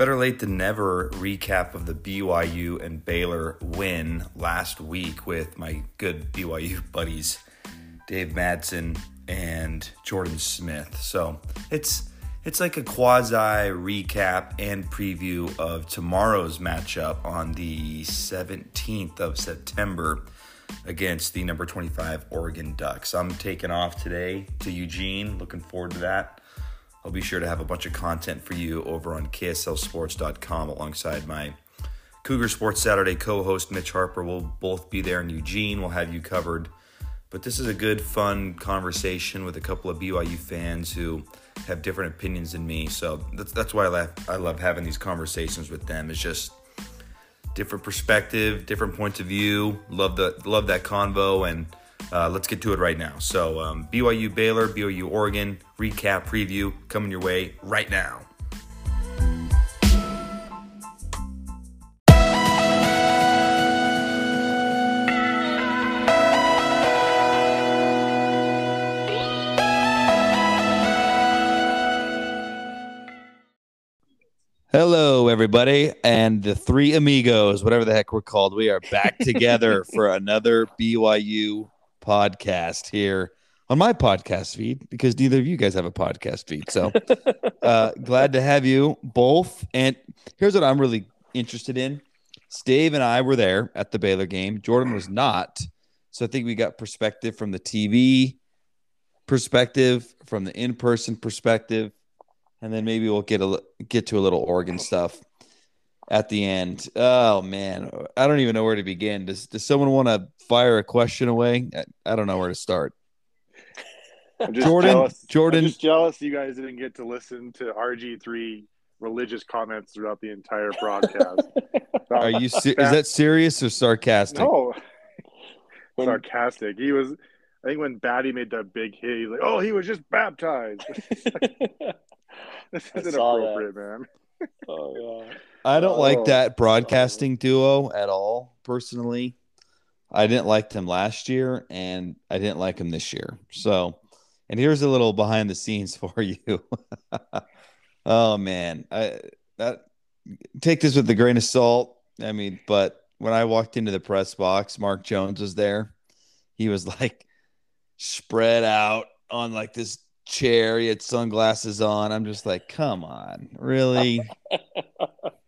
Better late than never recap of the BYU and Baylor win last week with my good BYU buddies, Dave Madsen and Jordan Smith. So it's it's like a quasi recap and preview of tomorrow's matchup on the 17th of September against the number 25 Oregon Ducks. I'm taking off today to Eugene. Looking forward to that. I'll be sure to have a bunch of content for you over on KSLSports.com alongside my Cougar Sports Saturday co host Mitch Harper. We'll both be there in Eugene. We'll have you covered. But this is a good, fun conversation with a couple of BYU fans who have different opinions than me. So that's, that's why I love, I love having these conversations with them. It's just different perspective, different points of view. Love the love that convo and uh, let's get to it right now. So, um, BYU Baylor, BYU Oregon, recap, preview coming your way right now. Hello, everybody, and the three amigos, whatever the heck we're called. We are back together for another BYU podcast here on my podcast feed because neither of you guys have a podcast feed. So uh, glad to have you both. And here's what I'm really interested in. Steve and I were there at the Baylor game. Jordan was not. So I think we got perspective from the TV perspective, from the in-person perspective, and then maybe we'll get a get to a little Oregon stuff at the end. Oh man, I don't even know where to begin. Does does someone want to fire a question away? I, I don't know where to start. Jordan, jealous. Jordan, I'm just jealous you guys didn't get to listen to RG three religious comments throughout the entire broadcast. Are you? is that serious or sarcastic? No, sarcastic. He was. I think when Batty made that big hit, he's like, "Oh, he was just baptized." this isn't appropriate, that. man. Oh yeah. I don't oh, like that broadcasting duo at all, personally. I didn't like them last year, and I didn't like them this year. So, and here's a little behind the scenes for you. oh man, I that take this with a grain of salt. I mean, but when I walked into the press box, Mark Jones was there. He was like spread out on like this chair. He had sunglasses on. I'm just like, come on, really?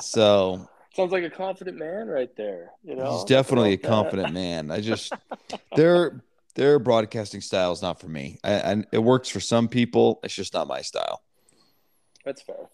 so sounds like a confident man right there. You know, he's definitely a confident man. I just their their broadcasting style is not for me. and it works for some people. It's just not my style. That's fair.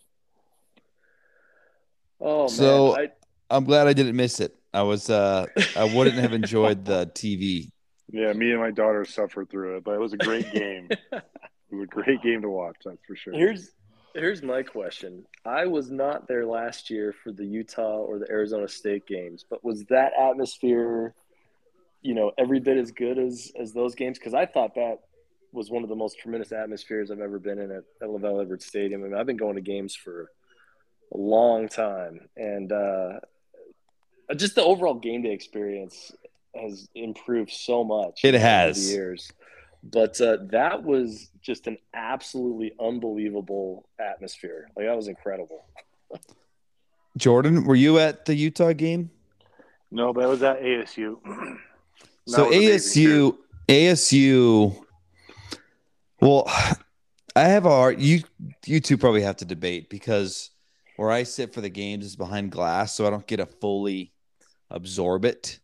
Oh so man, I... I'm glad I didn't miss it. I was uh I wouldn't have enjoyed the TV. Yeah, me and my daughter suffered through it, but it was a great game. it was a great game to watch. That's for sure. Here's Here's my question. I was not there last year for the Utah or the Arizona State games, but was that atmosphere, you know, every bit as good as as those games? Because I thought that was one of the most tremendous atmospheres I've ever been in at, at LaVell Edwards Stadium. I mean, I've been going to games for a long time, and uh, just the overall game day experience has improved so much. It has years. But uh, that was just an absolutely unbelievable atmosphere. Like that was incredible. Jordan, were you at the Utah game? No, but I was at ASU. so ASU, ASU. Well, I have a you. You two probably have to debate because where I sit for the games is behind glass, so I don't get to fully absorb it.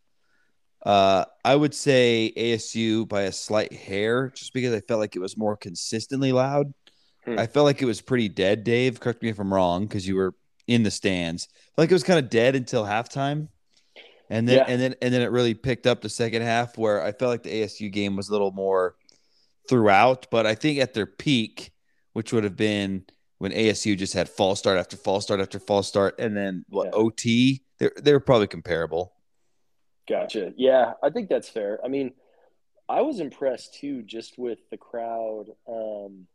Uh, I would say ASU by a slight hair, just because I felt like it was more consistently loud. Hmm. I felt like it was pretty dead, Dave. Correct me if I'm wrong, because you were in the stands. Like it was kind of dead until halftime, and then yeah. and then and then it really picked up the second half, where I felt like the ASU game was a little more throughout. But I think at their peak, which would have been when ASU just had false start after false start after false start, and then what yeah. OT, they're they're probably comparable. Gotcha. Yeah, I think that's fair. I mean, I was impressed too, just with the crowd, um,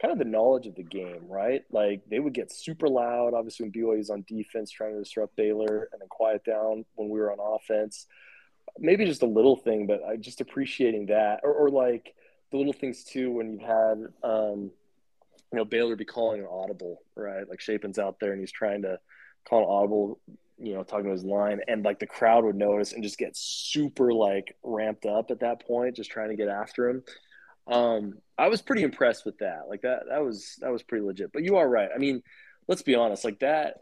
kind of the knowledge of the game, right? Like they would get super loud, obviously when BYU was on defense trying to disrupt Baylor, and then quiet down when we were on offense. Maybe just a little thing, but I just appreciating that, or, or like the little things too when you've had um, you know, Baylor be calling an audible, right? Like Shapen's out there and he's trying to call an audible, you know, talking to his line, and like the crowd would notice and just get super like ramped up at that point, just trying to get after him. Um, I was pretty impressed with that. Like that, that was that was pretty legit. But you are right. I mean, let's be honest. Like that,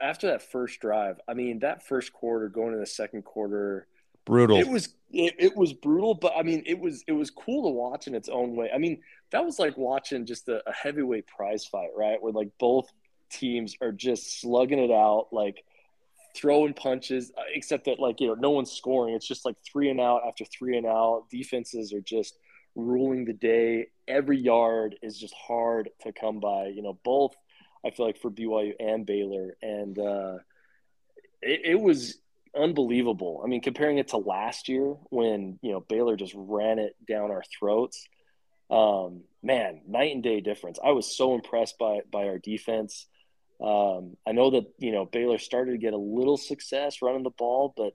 after that first drive, I mean, that first quarter going to the second quarter, brutal. It was it, it was brutal, but I mean, it was it was cool to watch in its own way. I mean, that was like watching just a, a heavyweight prize fight, right? Where like both teams are just slugging it out, like throwing punches, uh, except that like you know no one's scoring. It's just like three and out after three and out. Defenses are just ruling the day. Every yard is just hard to come by. You know, both I feel like for BYU and Baylor, and uh, it, it was unbelievable. I mean, comparing it to last year when you know Baylor just ran it down our throats. Um, man, night and day difference. I was so impressed by by our defense. Um, I know that you know Baylor started to get a little success running the ball, but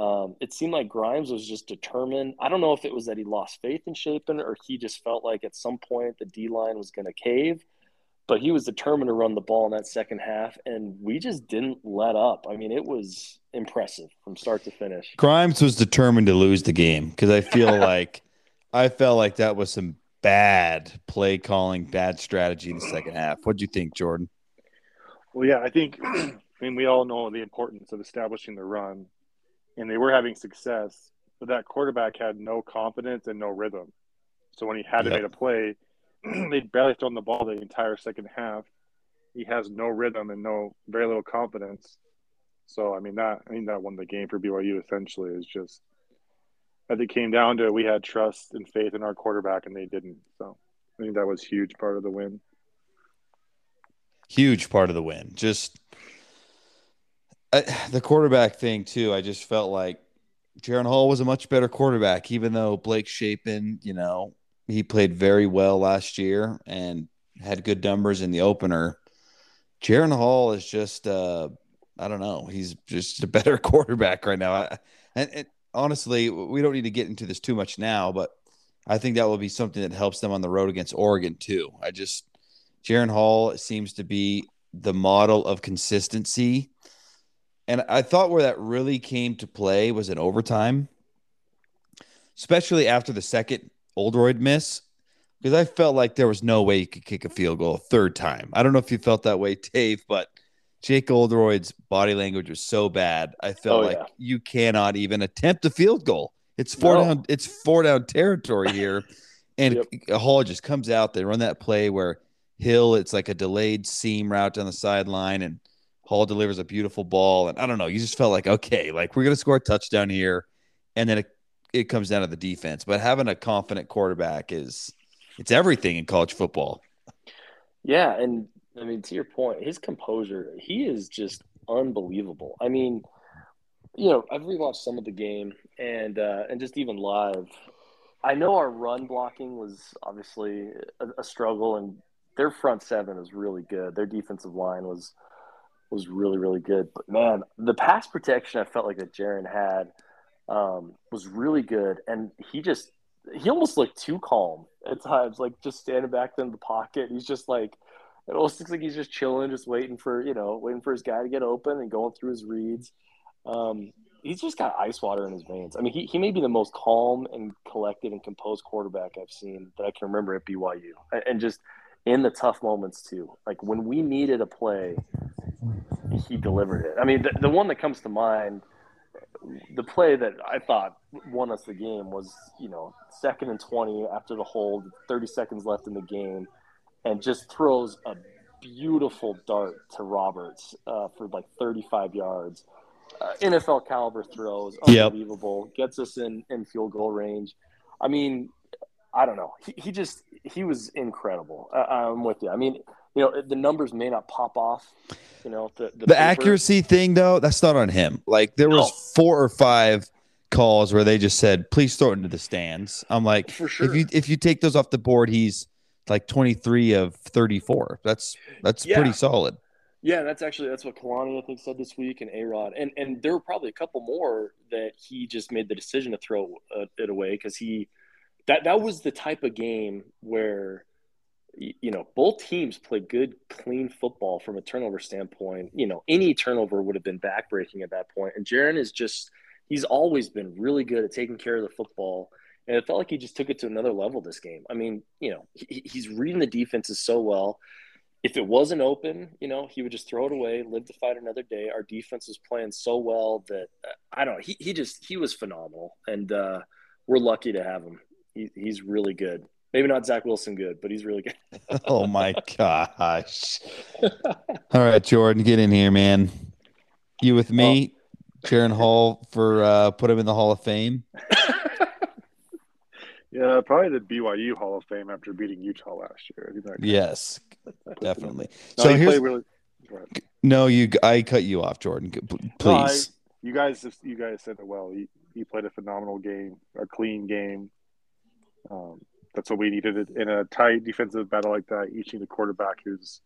um, it seemed like Grimes was just determined. I don't know if it was that he lost faith in Shapen or he just felt like at some point the D line was going to cave, but he was determined to run the ball in that second half, and we just didn't let up. I mean, it was impressive from start to finish. Grimes was determined to lose the game because I feel like I felt like that was some bad play calling, bad strategy in the second half. What do you think, Jordan? Well, yeah, I think. I mean, we all know the importance of establishing the run and they were having success, but that quarterback had no confidence and no rhythm. So when he had yep. to make a play, they'd barely thrown the ball the entire second half. He has no rhythm and no very little confidence. So I mean that I mean that won the game for BYU essentially is just as it came down to it, we had trust and faith in our quarterback and they didn't. So I think that was huge part of the win. Huge part of the win. Just I, the quarterback thing too. I just felt like Jaren Hall was a much better quarterback, even though Blake Shapen, you know, he played very well last year and had good numbers in the opener. Jaren Hall is just, uh, I don't know, he's just a better quarterback right now. I, and, and honestly, we don't need to get into this too much now, but I think that will be something that helps them on the road against Oregon too. I just, Jaren Hall seems to be the model of consistency and I thought where that really came to play was in overtime, especially after the second Oldroyd miss, because I felt like there was no way you could kick a field goal a third time. I don't know if you felt that way, Dave, but Jake Oldroyd's body language was so bad. I felt oh, like yeah. you cannot even attempt a field goal. It's four no. down. It's four down territory here, and yep. Hall just comes out. They run that play where Hill. It's like a delayed seam route down the sideline, and Hall delivers a beautiful ball, and I don't know. You just felt like okay, like we're gonna score a touchdown here, and then it, it comes down to the defense. But having a confident quarterback is it's everything in college football. Yeah, and I mean to your point, his composure, he is just unbelievable. I mean, you know, I've rewatched some of the game and uh, and just even live. I know our run blocking was obviously a, a struggle, and their front seven is really good. Their defensive line was was really really good. But man, the pass protection I felt like that Jaren had um, was really good, and he just he almost looked too calm at times, like just standing back in the pocket. He's just like it almost looks like he's just chilling, just waiting for you know waiting for his guy to get open and going through his reads. Um, he's just got ice water in his veins. I mean, he, he may be the most calm and collected and composed quarterback I've seen that I can remember at BYU. And just in the tough moments, too. Like when we needed a play he delivered it. I mean, the, the one that comes to mind, the play that I thought won us the game was, you know, second and 20 after the hold, 30 seconds left in the game, and just throws a beautiful dart to Roberts uh, for like 35 yards. Uh, NFL caliber throws, unbelievable. Yep. Gets us in, in field goal range. I mean, I don't know. He, he just he was incredible. Uh, I'm with you. I mean, you know the numbers may not pop off you know the the, the accuracy thing though that's not on him like there was four or five calls where they just said please throw it into the stands i'm like For sure. if you if you take those off the board he's like 23 of 34 that's that's yeah. pretty solid yeah that's actually that's what Kalani I think said this week and A-Rod and and there were probably a couple more that he just made the decision to throw uh, it away because he that that was the type of game where you know, both teams play good, clean football from a turnover standpoint. You know, any turnover would have been backbreaking at that point. And Jaren is just, he's always been really good at taking care of the football. And it felt like he just took it to another level this game. I mean, you know, he, he's reading the defenses so well. If it wasn't open, you know, he would just throw it away, live to fight another day. Our defense was playing so well that uh, I don't know. He, he just, he was phenomenal. And uh, we're lucky to have him. He, he's really good. Maybe not Zach Wilson good, but he's really good. oh my gosh. All right, Jordan, get in here, man. You with me, oh. Jaren Hall for uh, put him in the Hall of Fame. yeah, probably the BYU Hall of Fame after beating Utah last year. yes, definitely. no, so here's really, no, you. I cut you off, Jordan. Please. No, I, you guys, you guys said it well. He, he played a phenomenal game, a clean game. Um, that's what we needed in a tight defensive battle like that. Each need a quarterback who's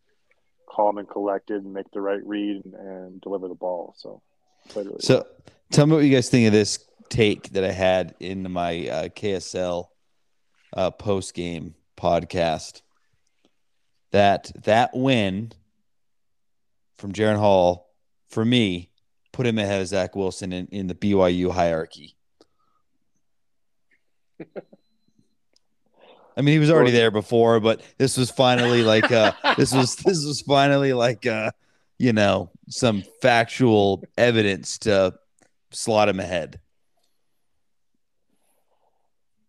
calm and collected and make the right read and, and deliver the ball. So, really so well. tell me what you guys think of this take that I had in my uh, KSL uh, post game podcast. That that win from Jaren Hall for me put him ahead of Zach Wilson in, in the BYU hierarchy. I mean, he was already there before, but this was finally like uh this was this was finally like uh you know some factual evidence to slot him ahead.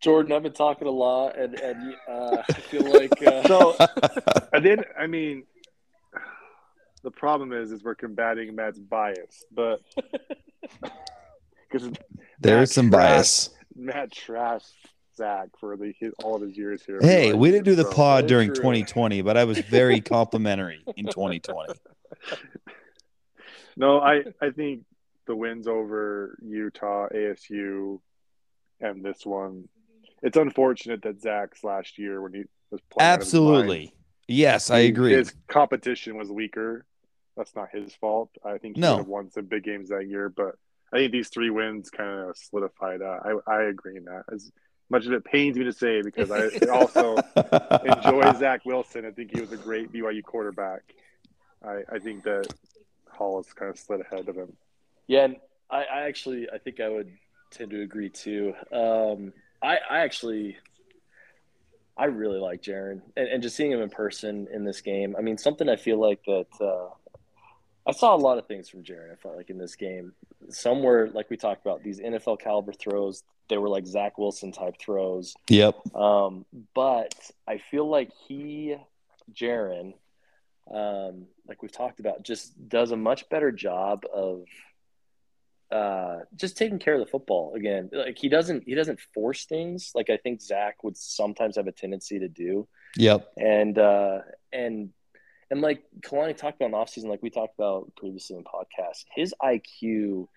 Jordan, I've been talking a lot, and and uh, I feel like uh... so. I did. I mean, the problem is, is we're combating Matt's bias, but because there is some bias. Matt trash Zach for the his, all of his years here. Hey, we didn't do the pod during 2020, but I was very complimentary in 2020. No, I I think the wins over Utah, ASU, and this one. It's unfortunate that Zach's last year when he was playing. Absolutely. Yes, I agree. His competition was weaker. That's not his fault. I think he no. won some big games that year, but I think these three wins kind of solidified that. I, I agree in that. As much as it pains me to say, because I also enjoy Zach Wilson. I think he was a great BYU quarterback. I, I think that Hall has kind of slid ahead of him. Yeah, and I, I actually I think I would tend to agree too. Um, I, I actually I really like Jaren and, and, just seeing him in person in this game. I mean, something I feel like that uh, I saw a lot of things from Jaren. I felt like in this game, some were like we talked about these NFL caliber throws. They were like Zach Wilson type throws. Yep. Um, but I feel like he, Jaren, um, like we've talked about, just does a much better job of uh, just taking care of the football again. Like he doesn't he doesn't force things like I think Zach would sometimes have a tendency to do. Yep. And uh, and and like Kalani talked about in off season, like we talked about previously in podcast, his IQ,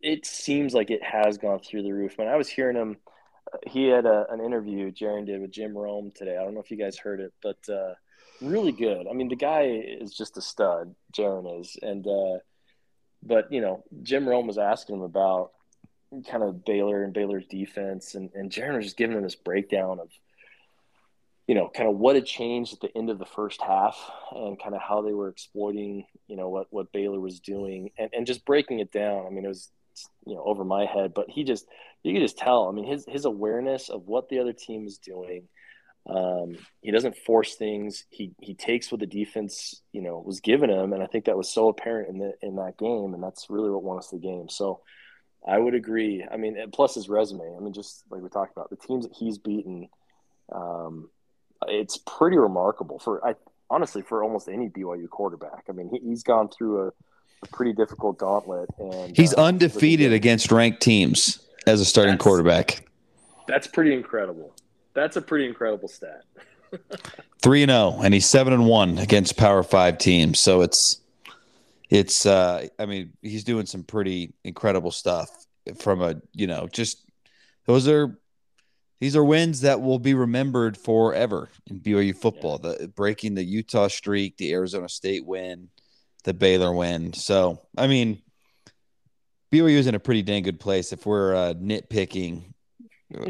it seems like it has gone through the roof. When I was hearing him, he had a, an interview Jaren did with Jim Rome today. I don't know if you guys heard it, but uh, really good. I mean, the guy is just a stud. Jaren is, and uh, but you know, Jim Rome was asking him about kind of Baylor and Baylor's defense, and and Jaren was just giving him this breakdown of you know kind of what had changed at the end of the first half and kind of how they were exploiting you know what what Baylor was doing and and just breaking it down. I mean, it was you know over my head, but he just you could just tell. I mean, his his awareness of what the other team is doing um, he doesn't force things. He he takes what the defense you know was giving him, and I think that was so apparent in the in that game, and that's really what won us the game. So I would agree. I mean, plus his resume. I mean, just like we talked about, the teams that he's beaten, um, it's pretty remarkable for I honestly for almost any BYU quarterback. I mean, he, he's gone through a, a pretty difficult gauntlet, and he's uh, undefeated against ranked teams as a starting quarterback. That's pretty incredible. That's a pretty incredible stat. Three and zero, oh, and he's seven and one against Power Five teams. So it's it's. uh I mean, he's doing some pretty incredible stuff from a you know just those are these are wins that will be remembered forever in BYU football. Yeah. The breaking the Utah streak, the Arizona State win, the Baylor win. So I mean, BYU is in a pretty dang good place if we're uh, nitpicking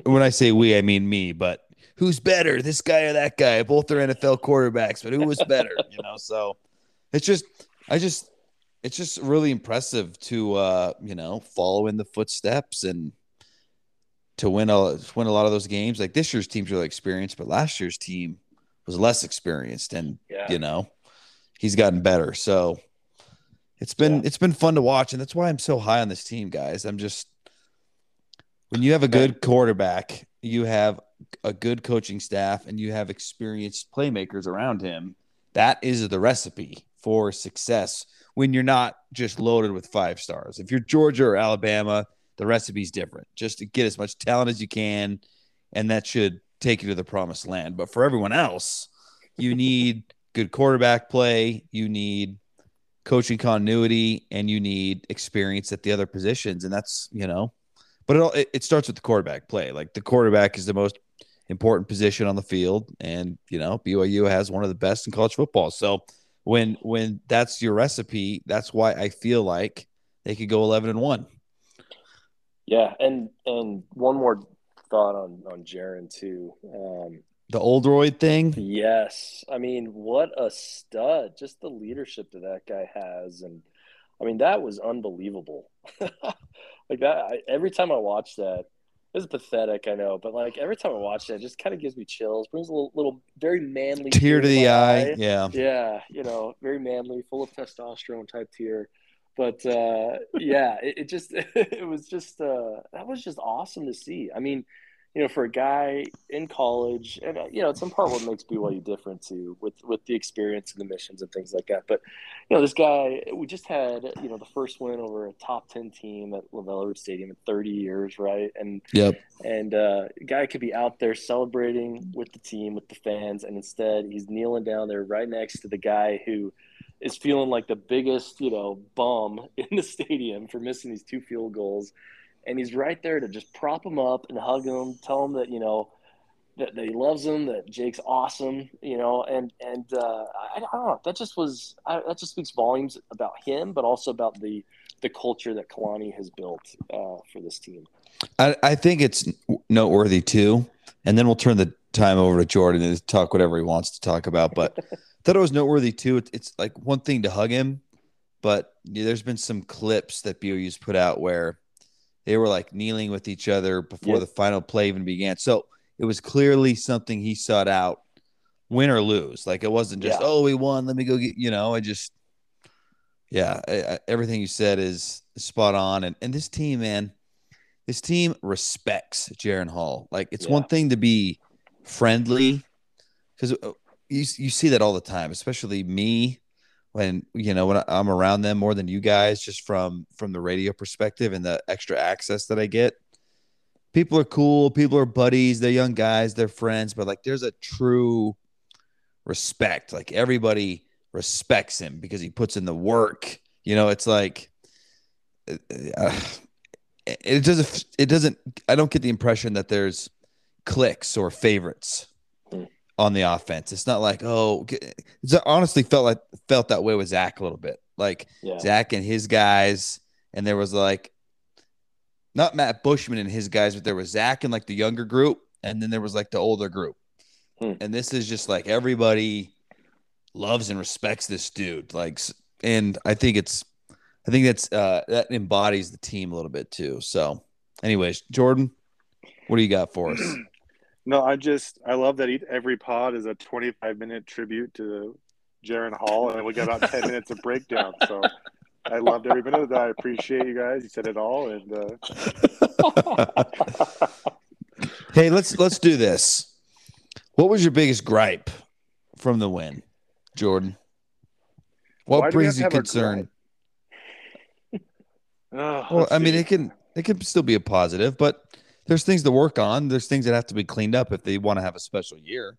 when I say we, I mean me, but who's better, this guy or that guy. Both are NFL quarterbacks, but who was better? you know, so it's just, I just, it's just really impressive to, uh, you know, follow in the footsteps and to win a win a lot of those games. Like this year's team's really experienced, but last year's team was less experienced, and Yeah. you know, he's gotten better. So it's been Yeah. it's been fun to watch, and that's why I'm so high on this team, guys. I'm just when you have a good quarterback, you have a good coaching staff, and you have experienced playmakers around him. That is the recipe for success when you're not just loaded with five stars. If you're Georgia or Alabama, the recipe's different. Just to get as much talent as you can, and that should take you to the promised land. But for everyone else, you need good quarterback play, you need coaching continuity, and you need experience at the other positions. And that's, you know, but it all it, it starts with the quarterback play. Like the quarterback is the most important position on the field, and you know, BYU has one of the best in college football. So when when that's your recipe, that's why I feel like they could go eleven and one. Yeah, and and one more thought on on Jaren too. Um, The Oldroyd thing, yes, I mean, what a stud! Just the leadership that that guy has, and I mean, that was unbelievable. like that, I, every time I watch that, it's pathetic, I know, but like every time I watch that, it just kind of gives me chills. Brings a little, little very manly tear to the my eye. Yeah. yeah, you know, very manly, full of testosterone type tear. But uh, yeah, it, it just it was just uh, that was just awesome to see. I mean, you know, for a guy in college, and uh, you know, it's in part what makes BYU different too, with with the experience and the missions and things like that. But you know, this guy, we just had you know the first win over a top ten team at LaVell Stadium in 30 years, right? And Yep. and uh, a guy could be out there celebrating with the team, with the fans, and instead he's kneeling down there right next to the guy who is feeling like the biggest, you know, bum in the stadium for missing these two field goals. And he's right there to just prop him up and hug him, tell him that, you know, that, that he loves him, that Jake's awesome, you know, and and uh, I, I don't know, that just was I, that just speaks volumes about him, but also about the the culture that Kalani has built uh, for this team. I, I think it's noteworthy too. And then we'll turn the time over to Jordan and talk whatever he wants to talk about. But thought it was noteworthy too. It's, it's like one thing to hug him, but yeah, there's been some clips that BYU's put out where they were like kneeling with each other before Yep. the final play even began. So it was clearly something he sought out, win or lose. Like it wasn't just, Yeah. oh, we won. Let me go get, you know, I just, yeah, I, I, everything you said is spot on. And, and this team, man, this team respects Jaren Hall. Like it's one thing to be friendly because uh, you, you see that all the time, especially me when, you know, when I'm around them more than you guys, just from, from the radio perspective and the extra access that I get. People are cool. People are buddies. They're young guys. They're friends, but like there's a true respect. Like everybody respects him because he puts in the work. You know, it's like, uh, it doesn't it doesn't i don't get the impression that there's clicks or favorites. On the offense it's not like oh honestly felt like felt that way with zach a little bit like Yeah. zach and his guys and there was like not matt bushman and his guys but there was zach and like the younger group and then there was like the older group Hmm. and this is just like everybody loves and respects this dude like and i think it's I think that's uh, that embodies the team a little bit too. So, anyways, Jordan, what do you got for us? No, I just I love that each- every pod is a 25 minute tribute to Jaren Hall, and we got about 10 minutes of breakdown. So I loved every minute of that. I appreciate you guys. You said it all, and uh, hey, let's let's do this. What was your biggest gripe from the win, Jordan? What Why brings you have to have our concern? oh, Well, I mean, it can it can still be a positive, but there's things to work on. There's things that have to be cleaned up if they want to have a special year.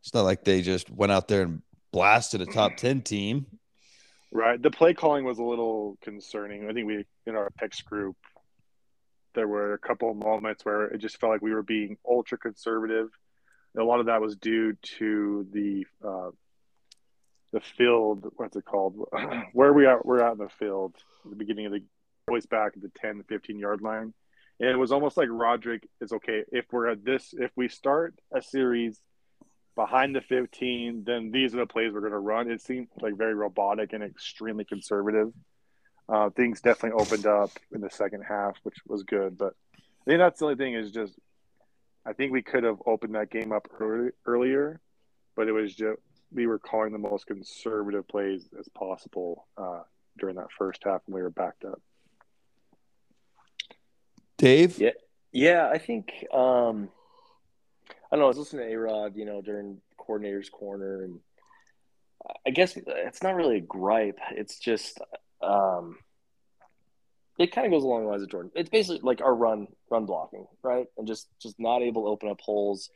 It's not like they just went out there and blasted a top ten team. Right. The play calling was a little concerning. I think we in our picks group there were a couple of moments where it just felt like we were being ultra conservative. And a lot of that was due to the uh, the field. What's it called? Where we are, we're out in the field at the beginning of the always back at the 10, 15 yard line, And it was almost like Roderick is okay if we're at this if we start a series behind the 15, then these are the plays we're going to run. It seemed like very robotic and extremely conservative. Uh, things definitely opened up in the second half, which was good. But I think that's the only thing is just I think we could have opened that game up early, earlier, but it was just we were calling the most conservative plays as possible uh, during that first half when we were backed up. Dave? Yeah, yeah. I think um, I don't know. I was listening to A Rod, you know, during coordinator's corner, and I guess it's not really a gripe. It's just um, it kind of goes along the lines of Jordan. It's basically like our run run blocking, right? And just just not able to open up holes.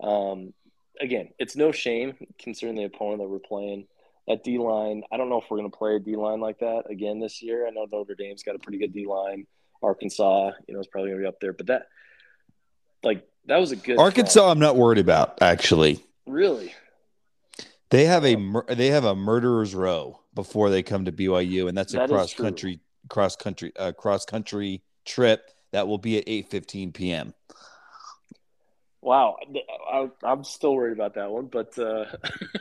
Um, again, it's no shame considering the opponent that we're playing. That D line, I don't know if we're going to play a D line like that again this year. I know Notre Dame's got a pretty good D line. Arkansas, you know, is probably going to be up there, but that, like, that was a good. Arkansas, I'm not worried about actually. Really? They have a they have a murderer's row before they come to BYU, and that's a That cross country cross country uh, cross country trip that will be at 8:15 p.m. Wow, I, I'm still worried about that one, but uh,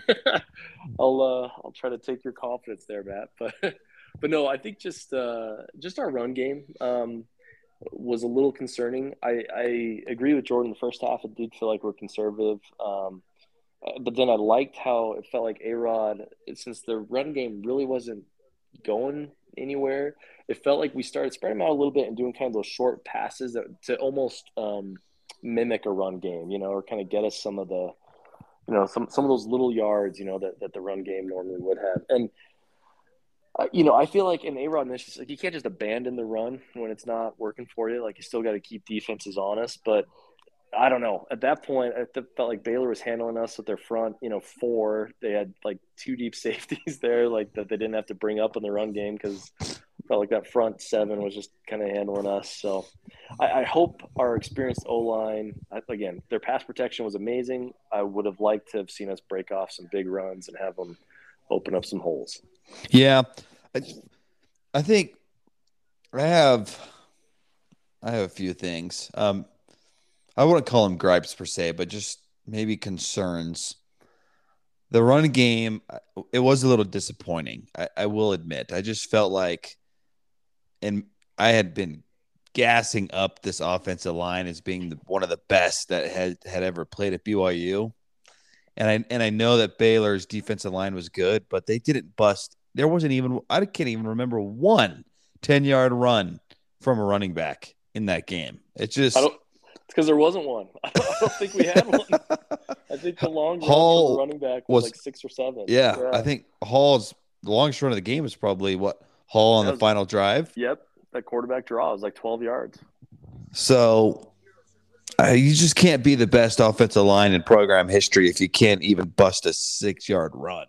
I'll uh, I'll try to take your confidence there, Matt. But but no, I think just uh, just our run game um, was a little concerning. I, I agree with Jordan. The first half, it did feel like we're conservative, um, but then I liked how it felt like A Rod, since the run game really wasn't going anywhere. It felt like we started spreading out a little bit and doing kind of those short passes that to almost um, mimic a run game, you know, or kind of get us some of the, you know, some some of those little yards, you know, that, that the run game normally would have. And uh, you know, I feel like in A Rod mentions like you can't just abandon the run when it's not working for you. Like you still got to keep defenses honest. But I don't know. At that point, I felt like Baylor was handling us with their front, you know, four. They had like two deep safeties there, like that they didn't have to bring up in the run game because felt like that front seven was just kind of handling us. So I, I hope our experienced O line, again, their pass protection was amazing. I would have liked to have seen us break off some big runs and have them open up some holes. Yeah, I, I think I have I have a few things. Um, I wouldn't call them gripes per se, but just maybe concerns. The run game, it was a little disappointing. I, I will admit. I just felt like, and I had been gassing up this offensive line as being the, one of the best that had had ever played at BYU. And I and I know that Baylor's defensive line was good, but they didn't bust. There wasn't even I can't even remember one 10 yard run from a running back in that game. It just I don't. It's because there wasn't one. I don't think we had one. I think the long run Hall running back was, was- like six or seven. yeah, I think Hall's the longest run of the game was probably what Hall on That the final drive. Yep, that quarterback draw was like twelve yards. So uh, you just can't be the best offensive line in program history if you can't even bust a six yard run.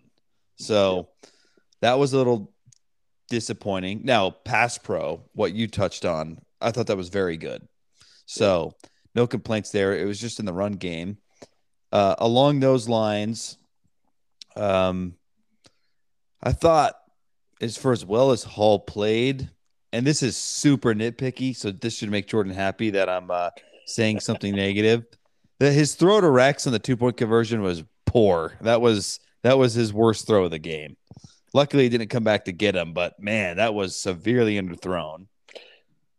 So that was a little disappointing. Now, pass pro, what you touched on, I thought that was very good. So no complaints there. It was just in the run game. Uh, along those lines, um, I thought as for as well as Hall played, and this is super nitpicky, so this should make Jordan happy that I'm uh, saying something negative. That his throw to Rex on the two point conversion was poor. That was that was his worst throw of the game. Luckily, he didn't come back to get him, but man, that was severely underthrown.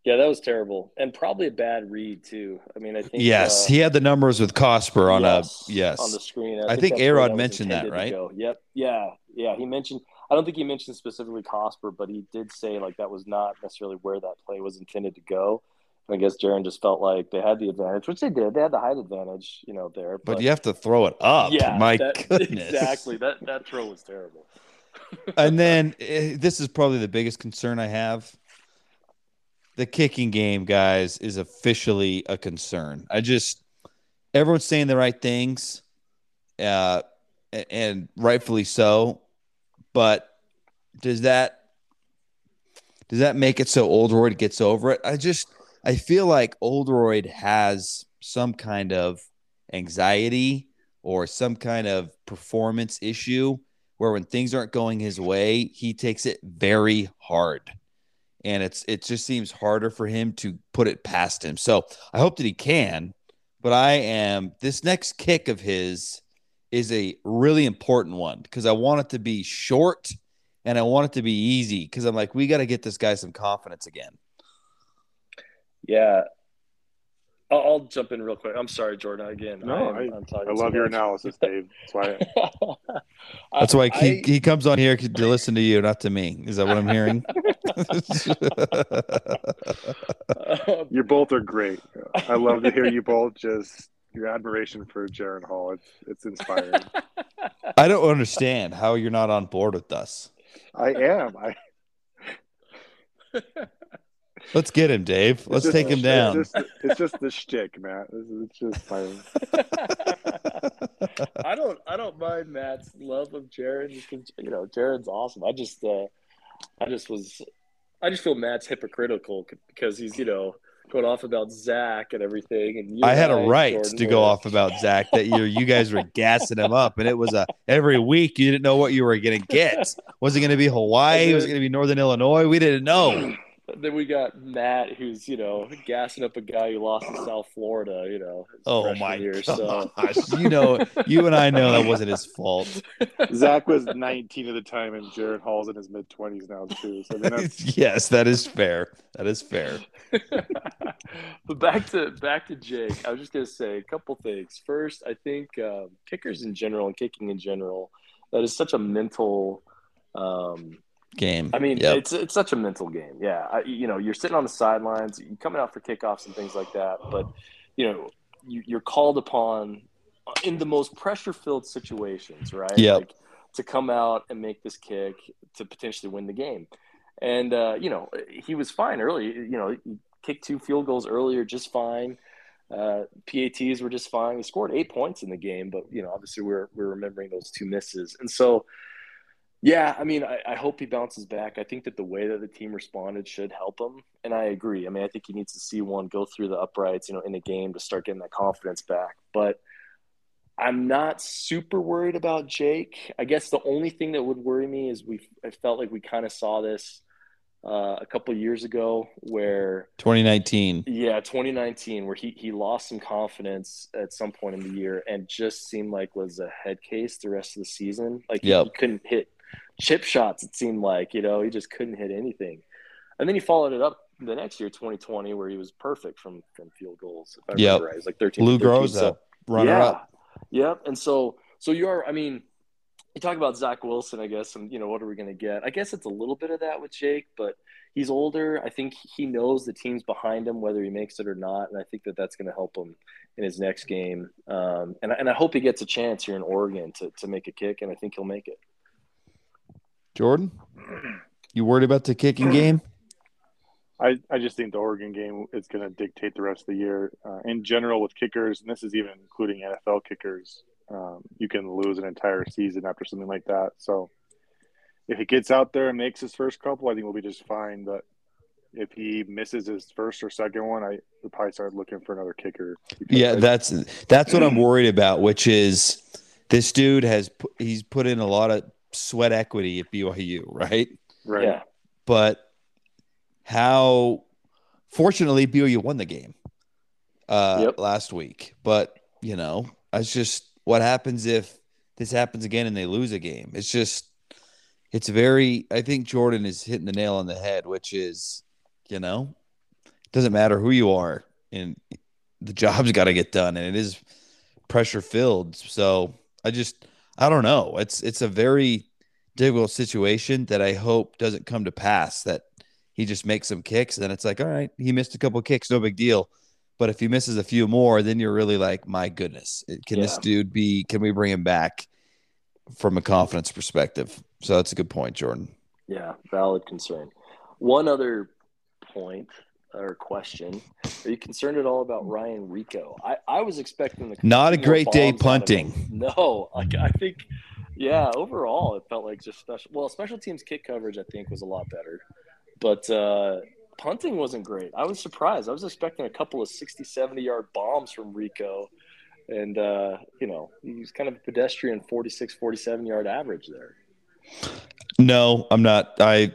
Yeah, that was terrible, and probably a bad read too. I mean, I think Yes, uh, he had the numbers with Cosper on yes, a yes. on the screen. I think that's where A-Rod mentioned that, right? Yep. Yeah. Yeah. He mentioned. I don't think he mentioned specifically Cosper, but he did say like that was not necessarily where that play was intended to go. I guess Jaren just felt like they had the advantage, which they did. They had the height advantage, you know, there. but you have to throw it up. yeah, my that- goodness. exactly. That that throw was terrible. and then eh, this is probably the biggest concern I have. The kicking game, guys, is officially a concern. I just everyone's saying the right things, uh, and rightfully so. But does that does that make it so Oldroyd gets over it? I just I feel like Oldroyd has some kind of anxiety or some kind of performance issue where when things aren't going his way, he takes it very hard. and it's it just seems harder for him to put it past him. So I hope that he can, but I am this next kick of his is a really important one because I want it to be short and I want it to be easy because I'm like, we got to get this guy some confidence again. Yeah. I'll, I'll, jump in real quick. I'm sorry, Jordan. Again, no, I, am I, I love your analysis, Dave. That's why. I, That's why he, he comes on here to listen to you, not to me. Is that what I'm hearing? you both are great. I love to hear you both just your admiration for Jaren Hall. It's it's inspiring. I don't understand how you're not on board with us. I am. I. Let's get him, Dave. Let's take him down. It's just, it's just the shtick, Matt. It's, just fine. I don't. I don't mind Matt's love of Jared. You know, Jared's awesome. I just, uh, I just was, I just feel Matt's hypocritical because he's, you know, going off about Zach and everything. And I had a right Jordan to go off about Zach that you you guys were gassing him up, and it was a every week you didn't know what you were going to get. Was it going to be Hawaii? Was it going to be Northern Illinois? We didn't know. Then we got Matt, who's you know gassing up a guy who lost in South Florida. You know, oh my year, gosh, so. you know, you and I know that wasn't his fault. Zach was 19 at the time, and Jaren Hall's in his mid 20s now too. So yes, that is fair. That is fair. but back to back to Jake. I was just gonna say a couple things. First, I think um, kickers in general and kicking in general, that is such a mental. Um, game. I mean, yep. it's it's such a mental game. Yeah, I, you know, you're sitting on the sidelines, you're coming out for kickoffs and things like that, but you know, you, you're called upon in the most pressure-filled situations, right? Yeah. Like, to come out and make this kick to potentially win the game. And uh, you know, he was fine early. You know, he kicked two field goals earlier, just fine. Uh, PATs were just fine. He scored eight points in the game, but you know, obviously we're we're remembering those two misses. And so, yeah, I mean, I, I, hope he bounces back. I think that the way that the team responded should help him, and I agree. I mean, I think he needs to see one go through the uprights, you know, in a game to start getting that confidence back. But I'm not super worried about Jake. I guess the only thing that would worry me is we I felt like we kind of saw this uh, a couple years ago where 2019 yeah 2019 where he, he lost some confidence at some point in the year and just seemed like was a head case the rest of the season like yep. he, he couldn't hit chip shots. It seemed like you know he just couldn't hit anything, and then he followed it up the next year, 2020, where he was perfect from from field goals. If I yep. remember right, was like 13. Lou Groza, so, runner yeah, up. Yep. And so so you are. I mean, you talk about Zach Wilson, I guess, and you know what are we going to get? I guess it's a little bit of that with Jake, but he's older. I think he knows the team's behind him, whether he makes it or not, and I think that that's going to help him in his next game. Um, and and I hope he gets a chance here in Oregon to to make a kick, and I think he'll make it. Jordan, you worried about the kicking game? I, I just think the Oregon game is going to dictate the rest of the year. Uh, in general, with kickers, and this is even including NFL kickers, um, you can lose an entire season after something like that. So if he gets out there and makes his first couple, I think we'll be just fine. But if he misses his first or second one, I would probably start looking for another kicker. Yeah, that's that's what I'm worried about. Which is this dude has he's put in a lot of sweat equity at BYU, right? Right. Yeah. But how fortunately BYU won the game uh yep. last week. But, you know, it's just what happens if this happens again and they lose a game. It's just it's very I think Jordan is hitting the nail on the head, which is, you know, it doesn't matter who you are and the job's got to get done and it is pressure filled. So I just I don't know. It's it's a very difficult situation that I hope doesn't come to pass. That he just makes some kicks, and then it's like, all right, he missed a couple kicks, no big deal. But if he misses a few more, then you're really like, my goodness, can yeah. this dude be? Can we bring him back from a confidence perspective? So that's a good point, Jordan. Yeah, valid concern. One other point or question: Are you concerned at all about Ryan Rehkow? I, I was expecting the not a great day punting. No, like I think, yeah. Overall, it felt like just special. Well, special teams kick coverage I think was a lot better, but uh, punting wasn't great. I was surprised. I was expecting a couple of 60, 70 yard bombs from Rehkow, And, uh, you know, he's kind of a pedestrian 46, 47 yard average there. No, I'm not. I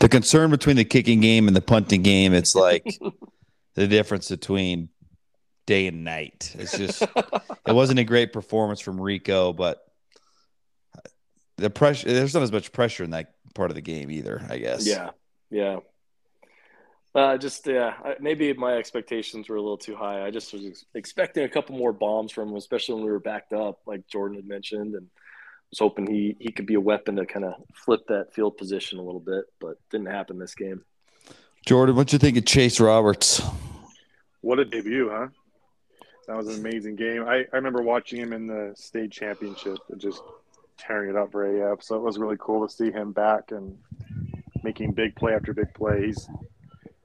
the concern between the kicking game and the punting game, it's like the difference between day and night. It's just it wasn't a great performance from Rehkow, but the pressure there's not as much pressure in that part of the game either, I guess. Yeah. Yeah. Uh, just yeah, maybe my expectations were a little too high. I just was expecting a couple more bombs from him, especially when we were backed up, like Jordan had mentioned, and was hoping he he could be a weapon to kind of flip that field position a little bit, but didn't happen this game. Jordan, what do you think of Chase Roberts? What a debut, huh? That was an amazing game. I, I remember watching him in the state championship and just tearing it up for AF. So it was really cool to see him back and making big play after big play. He's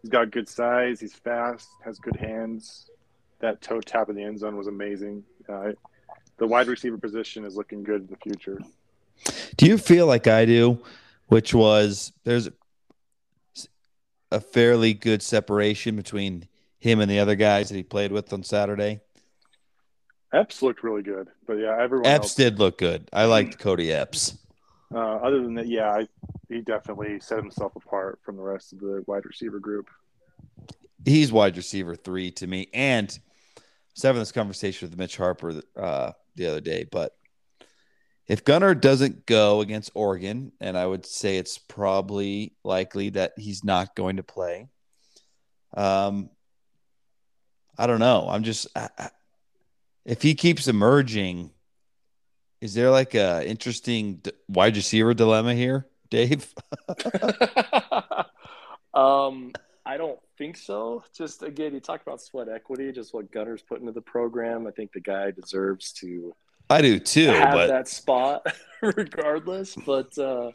he's got good size. He's fast. Has good hands. That toe tap in the end zone was amazing. Uh, the wide receiver position is looking good in the future. Do you feel like I do, which was there's a fairly good separation between him and the other guys that he played with on Saturday? Epps looked really good, but yeah, everyone Epps else, did look good. I liked Cody Epps. Uh, other than that, yeah, I, he definitely set himself apart from the rest of the wide receiver group. He's wide receiver three to me, and I was having this conversation with Mitch Harper uh, the other day, but if Gunner doesn't go against Oregon, and I would say it's probably likely that he's not going to play. Um, I don't know. I'm just I, if he keeps emerging, is there like a interesting wide receiver dilemma here, Dave? um, I don't think so. Just again, you talk about sweat equity, just what Gunner's put into the program. I think the guy deserves to. I do too, have but that spot regardless. But uh,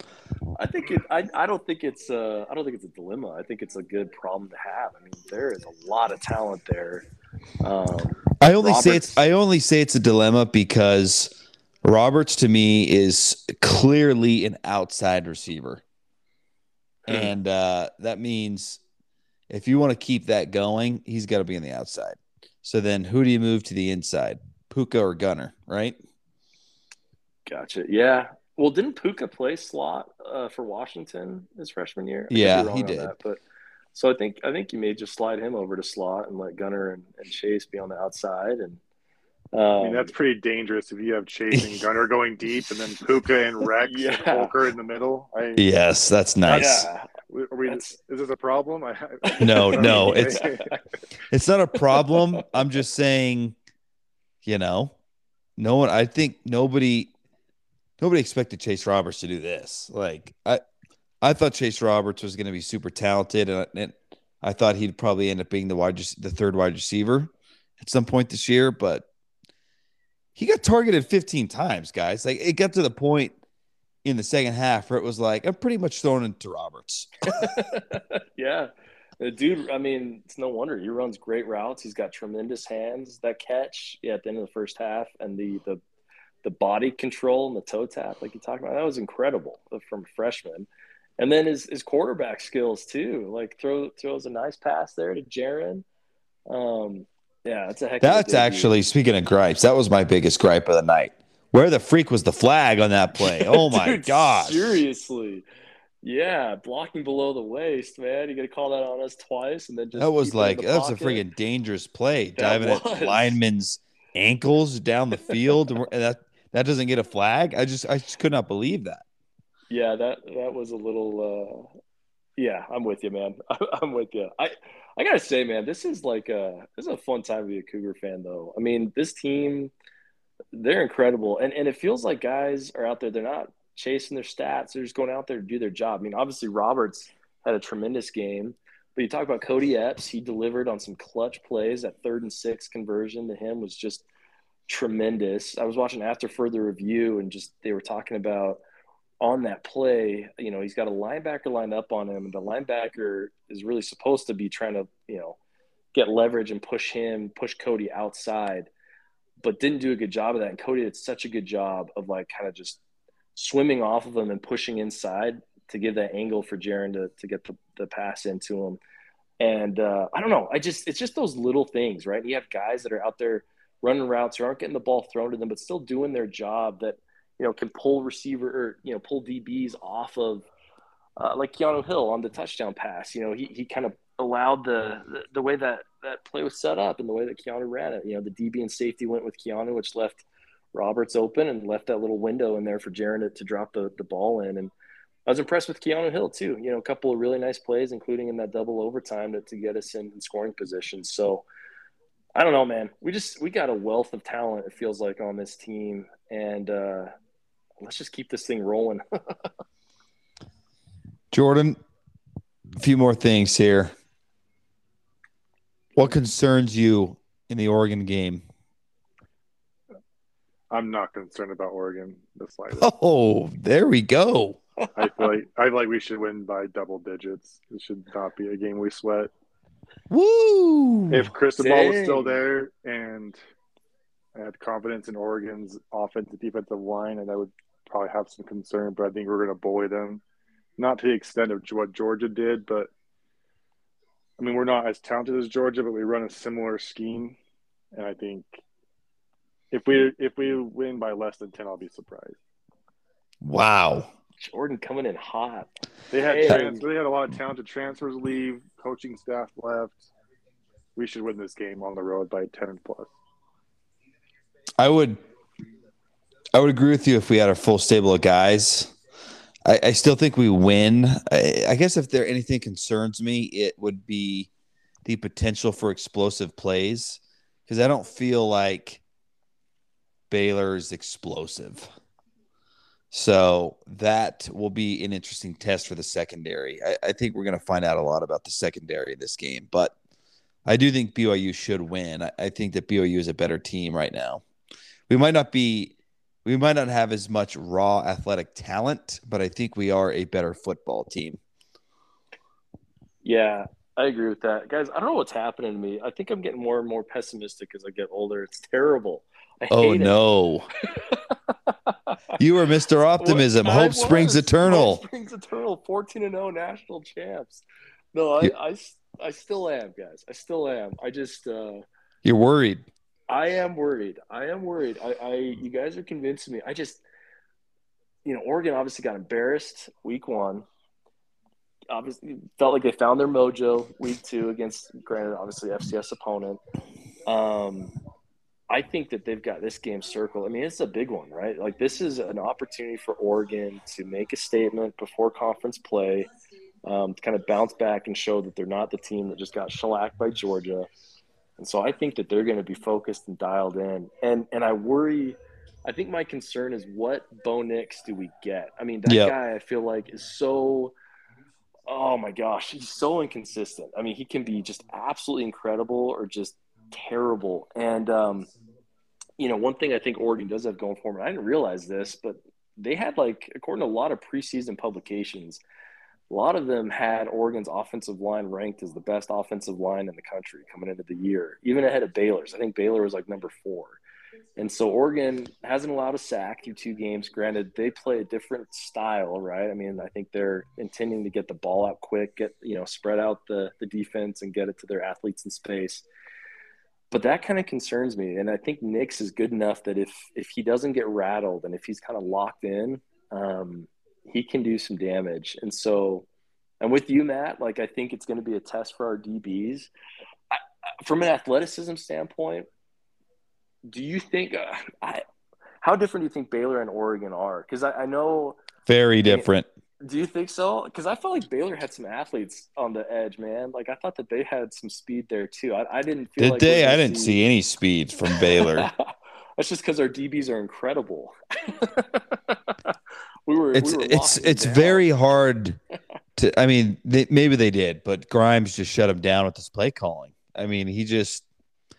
I think it. I, I don't think it's. Uh, I don't think it's a dilemma. I think it's a good problem to have. I mean, there is a lot of talent there. Um, I only Roberts, say it's. I only say it's a dilemma because Roberts to me is clearly an outside receiver, hmm. and uh, that means if you want to keep that going, he's got to be on the outside. So then who do you move to the inside? Puka or Gunner, right? Gotcha. Yeah. Well, didn't Puka play slot uh, for Washington his freshman year? I yeah, he did. That, but so I think I think you may just slide him over to slot and let Gunner and, and Chase be on the outside. And um, I mean that's pretty dangerous if you have Chase and Gunner going deep, and then Puka and Rex yeah. and Holker in the middle. I, yes, that's nice. Yeah. Are we, is this a problem? I, no, no, it's it's not a problem. I'm just saying, you know, no one. I think nobody, nobody expected Chase Roberts to do this. Like I, I thought Chase Roberts was going to be super talented, and, and, I thought he'd probably end up being the wide, the third wide receiver at some point this year. But he got targeted 15 times, guys. Like it got to the point in the second half where it was like I'm pretty much thrown into Roberts. yeah. The dude, I mean, it's no wonder he runs great routes. He's got tremendous hands. That catch yeah, at the end of the first half and the the the body control and the toe tap, like you talked about, that was incredible from freshman. And then his, his quarterback skills too. Like throw throws a nice pass there to Jaren. Um, yeah, that's a heck. That's actually speaking of gripes. That was my biggest gripe of the night. Where the freak was the flag on that play? Oh my god! Seriously, yeah, blocking below the waist, man. You got to call that on us twice, and then just that was like that was a freaking dangerous play, that diving was. at linemen's ankles down the field, that that doesn't get a flag. I just I just could not believe that. Yeah, that that was a little. uh Yeah, I'm with you, man. I'm with you. I I gotta say, man, this is like a this is a fun time to be a Cougar fan, though. I mean, this team they're incredible. And and it feels like guys are out there, they're not chasing their stats, they're just going out there to do their job. I mean, obviously Roberts had a tremendous game, but you talk about Cody Epps, he delivered on some clutch plays. That third and six conversion to him was just tremendous. I was watching after further review and just they were talking about on that play, you know, he's got a linebacker lined up on him, and the linebacker is really supposed to be trying to, you know, get leverage and push him, push Cody outside but didn't do a good job of that. And Cody did such a good job of like kind of just swimming off of him and pushing inside to give that angle for Jaren to, to get the, the pass into him. And uh, I don't know. I just, it's just those little things, right? You have guys that are out there running routes who aren't getting the ball thrown to them, but still doing their job that you know, can pull receiver or you know pull DBs off of uh, like Keanu Hill on the touchdown pass. You know, he he kind of allowed the, the, the way that that play was set up and the way that Keanu ran it. You know, the DB and safety went with Keanu, which left Roberts open and left that little window in there for Jaren to, to drop the, the ball in. And I was impressed with Keanu Hill too. You know, a couple of really nice plays, including in that double overtime to, to get us in, in scoring positions. So I don't know, man. We just we got a wealth of talent. It feels like on this team, and uh, let's just keep this thing rolling. Jordan, a few more things here. What concerns you in the Oregon game? I'm not concerned about Oregon the slightest. Oh, there we go. I feel like I feel like we should win by double digits. It should not be a game we sweat. Woo! If Cristobal was still there and I had confidence in Oregon's offensive defensive line, and I would probably have some concern, but I think we're going to bully them. Not to the extent of what Georgia did, but I mean, we're not as talented as Georgia, but we run a similar scheme. And I think if we if we win by less than ten, I'll be surprised. Wow. Jordan coming in hot. They had trans- they had a lot of talented transfers leave, coaching staff left. We should win this game on the road by ten plus. I would I would agree with you if we had a full stable of guys. I, I still think we win. I, I, guess if there anything concerns me, it would be the potential for explosive plays because I don't feel like Baylor is explosive. So that will be an interesting test for the secondary. I, I think we're going to find out a lot about the secondary in this game, but I do think BYU should win. I, I think that BYU is a better team right now. We might not be we might not have as much raw athletic talent, but I think we are a better football team. Yeah, I agree with that. Guys, I don't know what's happening to me. I think I'm getting more and more pessimistic as I get older. It's terrible. oh no. you are Mr. Optimism. Hope springs eternal. Hope springs eternal. 14 and 0 national champs. No, I, I, I still am, guys. I still am. I just uh You're worried. I am worried. I am worried. I, I you guys are convincing me. I just you know, Oregon obviously got embarrassed week one. Obviously felt like they found their mojo week two against granted obviously FCS opponent. Um I think that they've got this game circled. I mean, it's a big one, right? Like this is an opportunity for Oregon to make a statement before conference play, um, to kind of bounce back and show that they're not the team that just got shellacked by Georgia. And so I think that they're going to be focused and dialed in. And and I worry. I think my concern is what Bo Nix do we get? I mean, that yep. guy I feel like is so. Oh my gosh, he's so inconsistent. I mean, he can be just absolutely incredible or just terrible. And um, you know, one thing I think Oregon does have going for them, I didn't realize this, but they had like, according to a lot of preseason publications, a lot of them had Oregon's offensive line ranked as the best offensive line in the country coming into the year, even ahead of Baylor's. I think Baylor was like number four. And so Oregon hasn't allowed a sack through two games. Granted, they play a different style, right? I mean, I think they're intending to get the ball out quick, get you know, spread out the the defense and get it to their athletes in space. But that kind of concerns me. And I think Nix is good enough that if if he doesn't get rattled and if he's kind of locked in, um, he can do some damage. And so I'm with you, Matt. Like, I think it's going to be a test for our DBs. I, from an athleticism standpoint, do you think, uh, I, how different do you think Baylor and Oregon are? Because I, I, know. Very different. Do you think so? Because I felt like Baylor had some athletes on the edge, man. Like I thought that they had some speed there too. I, I didn't feel Did like they? I didn't see... see any speed from Baylor. That's just because our DBs are incredible. we were. It's we were it's it's down. very hard to. I mean, they, maybe they did, but Grimes just shut him down with his play calling. I mean, he just.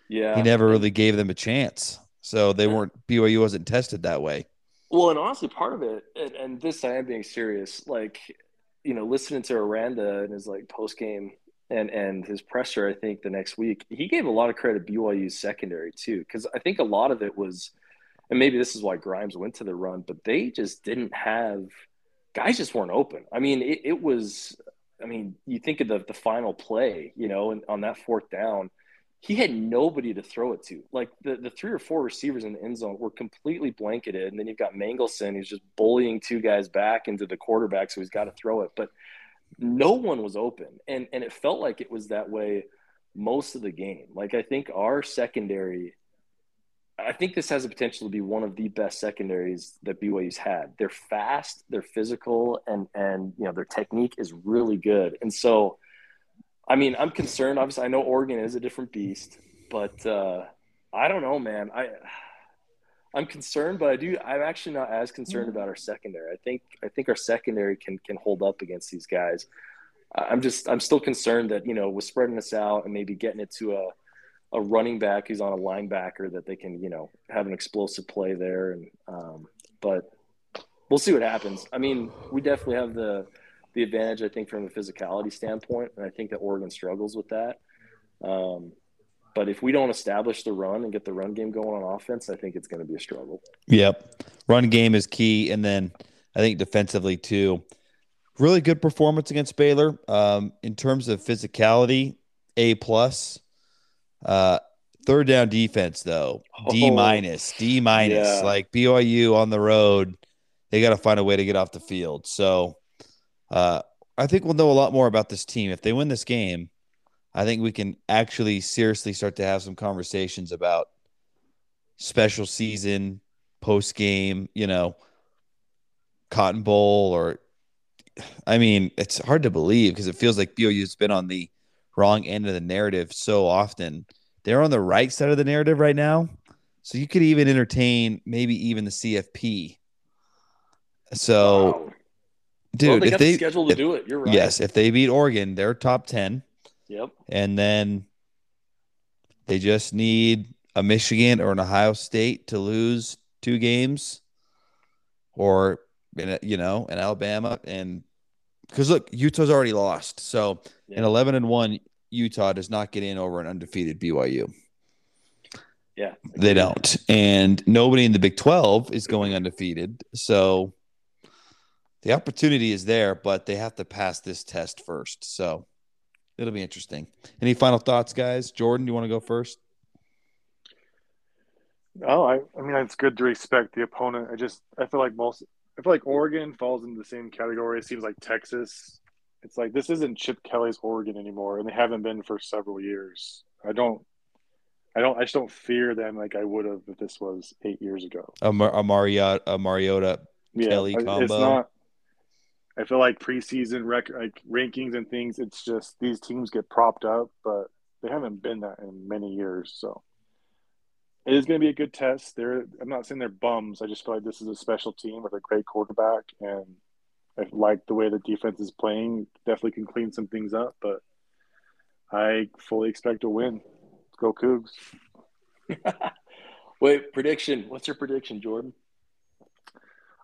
Yeah. He never really gave them a chance, so they weren't. BYU wasn't tested that way. Well, and honestly, part of it, and, and this I am being serious. Like, you know, listening to Aranda and his like post game and and his presser, I think the next week he gave a lot of credit BYU's secondary too, because I think a lot of it was, and maybe this is why Grimes went to the run, but they just didn't have guys just weren't open. I mean, it, it was. I mean, you think of the the final play, you know, and on that fourth down, he had nobody to throw it to. Like the, the three or four receivers in the end zone were completely blanketed. And then you've got Mangelson, who's just bullying two guys back into the quarterback, so he's got to throw it. But no one was open. And and it felt like it was that way most of the game. Like I think our secondary I think this has the potential to be one of the best secondaries that BYU's had. They're fast, they're physical, and and you know their technique is really good. And so I mean, I'm concerned. Obviously, I know Oregon is a different beast, but uh, I don't know, man. I I'm concerned, but I do. I'm actually not as concerned about our secondary. I think I think our secondary can can hold up against these guys. I'm just I'm still concerned that you know with spreading this out and maybe getting it to a a running back who's on a linebacker that they can you know have an explosive play there and um, but we'll see what happens. I mean, we definitely have the the advantage, I think, from a physicality standpoint. And I think that Oregon struggles with that. Um, but if we don't establish the run and get the run game going on offense, I think it's going to be a struggle. Yep. Run game is key. And then I think defensively, too. Really good performance against Baylor. Um, in terms of physicality, A plus. Uh, third down defense, though, D minus, D minus. Yeah. Like BYU on the road, they got to find a way to get off the field. So uh, I think we'll know a lot more about this team if they win this game. I think we can actually seriously start to have some conversations about special season, post game, you know, Cotton Bowl, or I mean, it's hard to believe because it feels like BYU's been on the wrong end of the narrative so often. They're on the right side of the narrative right now. So you could even entertain maybe even the CFP. So wow. Dude, well, they if they the schedule to if, do it, you're right. Yes, if they beat Oregon, they're top ten. Yep. And then they just need a Michigan or an Ohio State to lose two games, or you know, an Alabama, and because look, Utah's already lost, so yeah. an eleven and one Utah does not get in over an undefeated BYU. Yeah, they don't, and nobody in the Big Twelve is going undefeated, so the opportunity is there, but they have to pass this test first. So it'll be interesting. Any final thoughts, guys? Jordan, do you want to go first? Oh, I, I mean, it's good to respect the opponent. I just, I feel like most, I feel like Oregon falls into the same category. It seems like Texas. It's like this isn't Chip Kelly's Oregon anymore, and they haven't been for several years. I don't, I don't, I just don't fear them like I would have if this was eight years ago. A, Mar- a Mariota, a Mariota yeah, Kelly combo. It's not. I feel like preseason rec- like rankings and things, it's just these teams get propped up, but they haven't been that in many years. So it is going to be a good test. They're, I'm not saying they're bums. I just feel like this is a special team with a great quarterback, and I like the way the defense is playing. Definitely can clean some things up, but I fully expect a win. Let's go Cougs. Wait, prediction. What's your prediction, Jordan?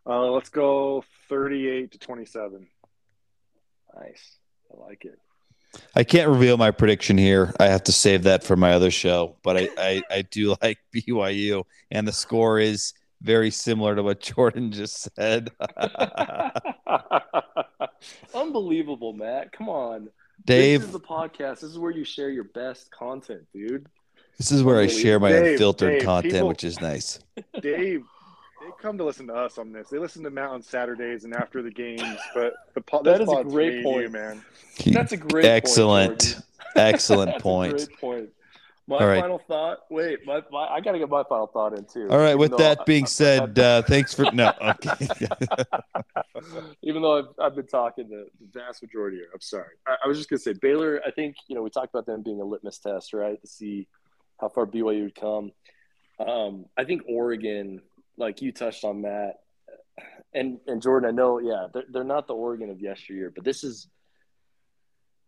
Uh, let's go 38 to 27. Nice. I like it. I can't reveal my prediction here. I have to save that for my other show, but I, I, I do like BYU, and the score is very similar to what Jordan just said. Unbelievable, Matt. Come on. Dave. This is the podcast. This is where you share your best content, dude. This is where I share my Dave, unfiltered Dave, content, people, which is nice. Dave they come to listen to us on this. They listen to Matt on Saturdays and after the games. But the po- that is a great point, you, man. That's a great excellent, point, excellent point. great point. My final thought. Wait, my, my, I got to get my final thought in too. All right. With that I, being I, said, I, uh, thanks for no. Okay. even though I've, I've been talking the, the vast majority here, I'm sorry. I, was just gonna say Baylor. I think you know we talked about them being a litmus test, right, to see how far BYU would come. Um, I think Oregon like you touched on that, and and Jordan, I know, yeah, they're, they're not the Oregon of yesteryear, but this is,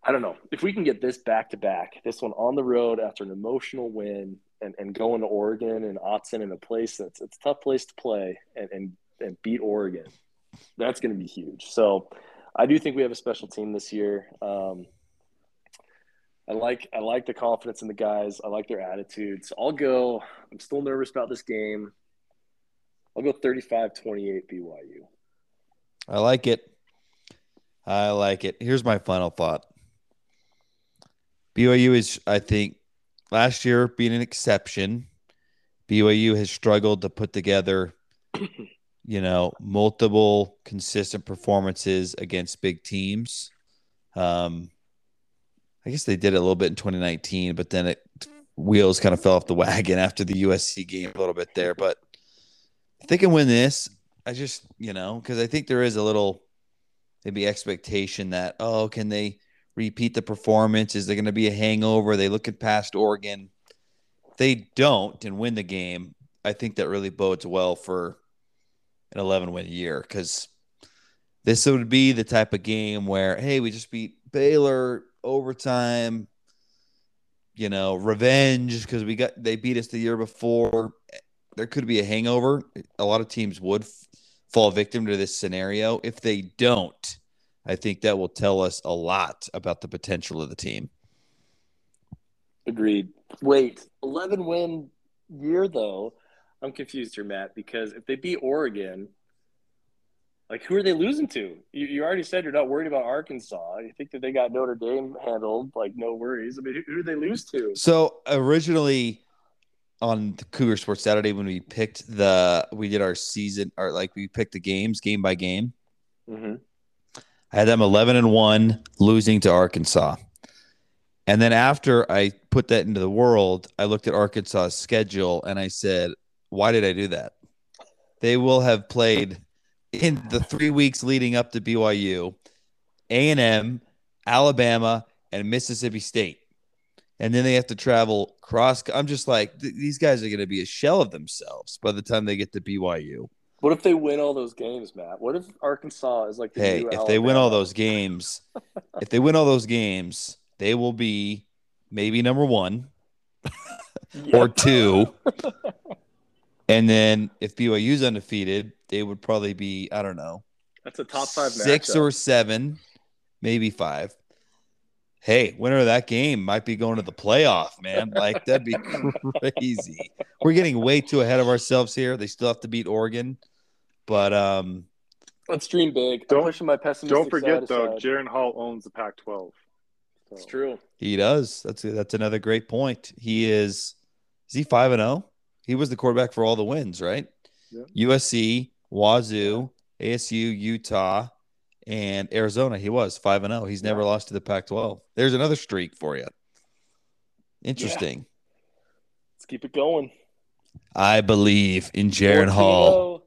I don't know, if we can get this back to back, this one on the road after an emotional win, and, and going to Oregon and Autzen in a place that's it's a tough place to play, and and, and beat Oregon, that's going to be huge. So, I do think we have a special team this year. Um, I like I like the confidence in the guys. I like their attitudes. I'll go. I'm still nervous about this game. I'll go 35 28 BYU. I like it. I like it. Here's my final thought BYU is, I think, last year being an exception, BYU has struggled to put together, you know, multiple consistent performances against big teams. Um, I guess they did it a little bit in 2019, but then it wheels kind of fell off the wagon after the USC game a little bit there. But if they can win this, I just, you know, because I think there is a little maybe expectation that, oh, can they repeat the performance? Is there going to be a hangover? They looking past Oregon? They don't and win the game, I think that really bodes well for an 11 win year because this would be the type of game where, hey, we just beat Baylor overtime, you know, revenge because we got they beat us the year before. There could be a hangover. A lot of teams would f- fall victim to this scenario. If they don't, I think that will tell us a lot about the potential of the team. Agreed. Wait, 11 win year though. I'm confused here, Matt, because if they beat Oregon, like who are they losing to? You, you already said you're not worried about Arkansas. You think that they got Notre Dame handled, like no worries. I mean, who, who do they lose to? So originally on the Cougar Sports Saturday when we picked the we did our season or like we picked the games game by game. Mm-hmm. I had them 11 and 1 losing to Arkansas. And then after I put that into the world, I looked at Arkansas's schedule and I said, why did I do that? They will have played in the 3 weeks leading up to BYU, A&M, Alabama, and Mississippi State. And then they have to travel cross I'm just like these guys are going to be a shell of themselves by the time they get to BYU. What if they win all those games, Matt? What if Arkansas is like the hey, if Alabama? they win all those games, if they win all those games, they will be maybe number one or two. and then if BYU's undefeated, they would probably be I don't know. That's a top five six matchup. or seven, maybe five. Hey, winner of that game might be going to the playoff, man. Like that'd be crazy. We're getting way too ahead of ourselves here. They still have to beat Oregon, but um, let's dream big. Don't- I'm pushing my pessimistic Don't forget side though, aside. Jaren Hall owns the Pac-12. So, It's true. he does. That's that's another great point. He is. Is he five and zero? He was the quarterback for all the wins, right? Yeah. USC, Wazoo, ASU, Utah, and Arizona. He was five and zero. He's never Yeah. lost to the Pac-12. There's another streak for you. Interesting. Let's keep it going. I believe in Jaren oh. Hall.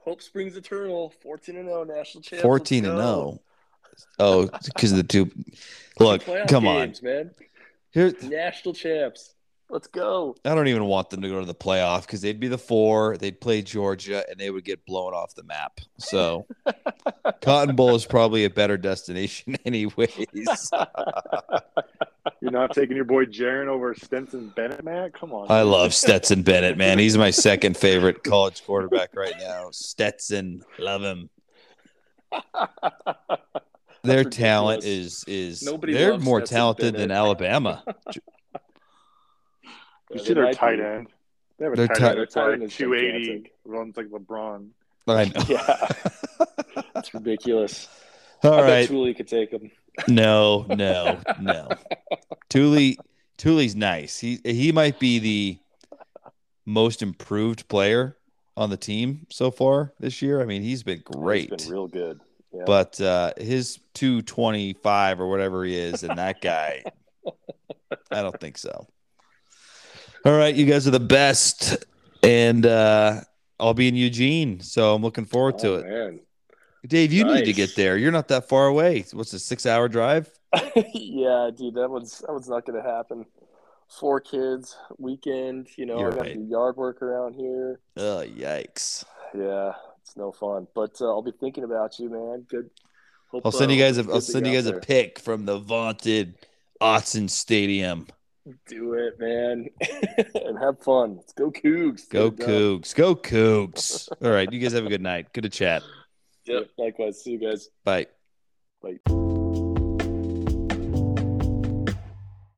Hope springs eternal. 14 and 0 national champs. 14 and 0. Oh, because of the two. Look, come games, man. on. Here, National champs. Let's go. I don't even want them to go to the playoff because they'd be the four. They'd play Georgia and they would get blown off the map. So, Cotton Bowl is probably a better destination, anyways. You're not taking your boy Jaren over Stetson Bennett, man? Come on. I love Stetson Bennett, man. He's my second favorite college quarterback right now. Stetson, love him. Their talent is is Nobody they're more Stetson talented Bennett. than Alabama. You see they their tight end. They have a Their tight tight- end that's tight like end is 280, gigantic. runs like LeBron. I know. Yeah. That's ridiculous. All I right. bet Tooley could take him. No, no, no. Tooley, Tooley's nice. He he might be the most improved player on the team so far this year. I mean, he's been great. He's been real good. Yeah. but uh, his 225 or whatever he is, and that guy, I don't think so. All right, you guys are the best, and uh, I'll be in Eugene, so I'm looking forward to Oh, it. man. Dave, you need to get there. You're not that far away. What's a six-hour drive? yeah, dude, that one's that one's not gonna happen. Four kids, weekend, you know, You're I got right. to do yard work around here. Oh, yikes! Yeah, it's no fun. But uh, I'll be thinking about you, man. Good. Hope, I'll send uh, you guys. A, I'll send you guys a pic from the vaunted Autzen Stadium. Do it, man, and have fun. Let's go Cougs. Go. Cougs! Go Cougs! All right, you guys have a good night. Good to chat. Yep. Likewise. See you guys. Bye. Bye.